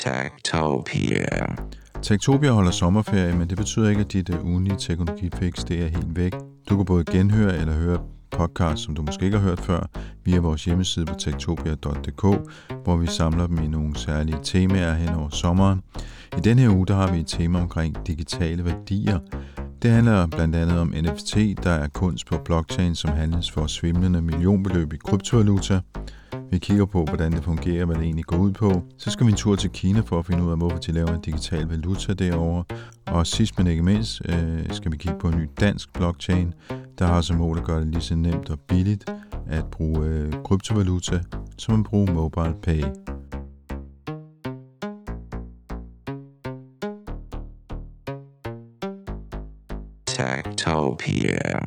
Techtopia. Tektopia holder sommerferie, men det betyder ikke, at dit øh, ugenlige teknologifix det er helt væk. Du kan både genhøre eller høre podcast, som du måske ikke har hørt før, via vores hjemmeside på tektopia.dk, hvor vi samler dem i nogle særlige temaer hen over sommeren. I denne her uge der har vi et tema omkring digitale værdier. Det handler blandt andet om NFT, der er kunst på blockchain, som handles for svimlende millionbeløb i kryptovaluta. Vi kigger på, hvordan det fungerer, hvad det egentlig går ud på. Så skal vi en tur til Kina for at finde ud af, hvorfor de laver en digital valuta derovre. Og sidst men ikke mindst, øh, skal vi kigge på en ny dansk blockchain, der har som mål at gøre det lige så nemt og billigt at bruge øh, kryptovaluta, som at bruge mobile pay. Tactopia.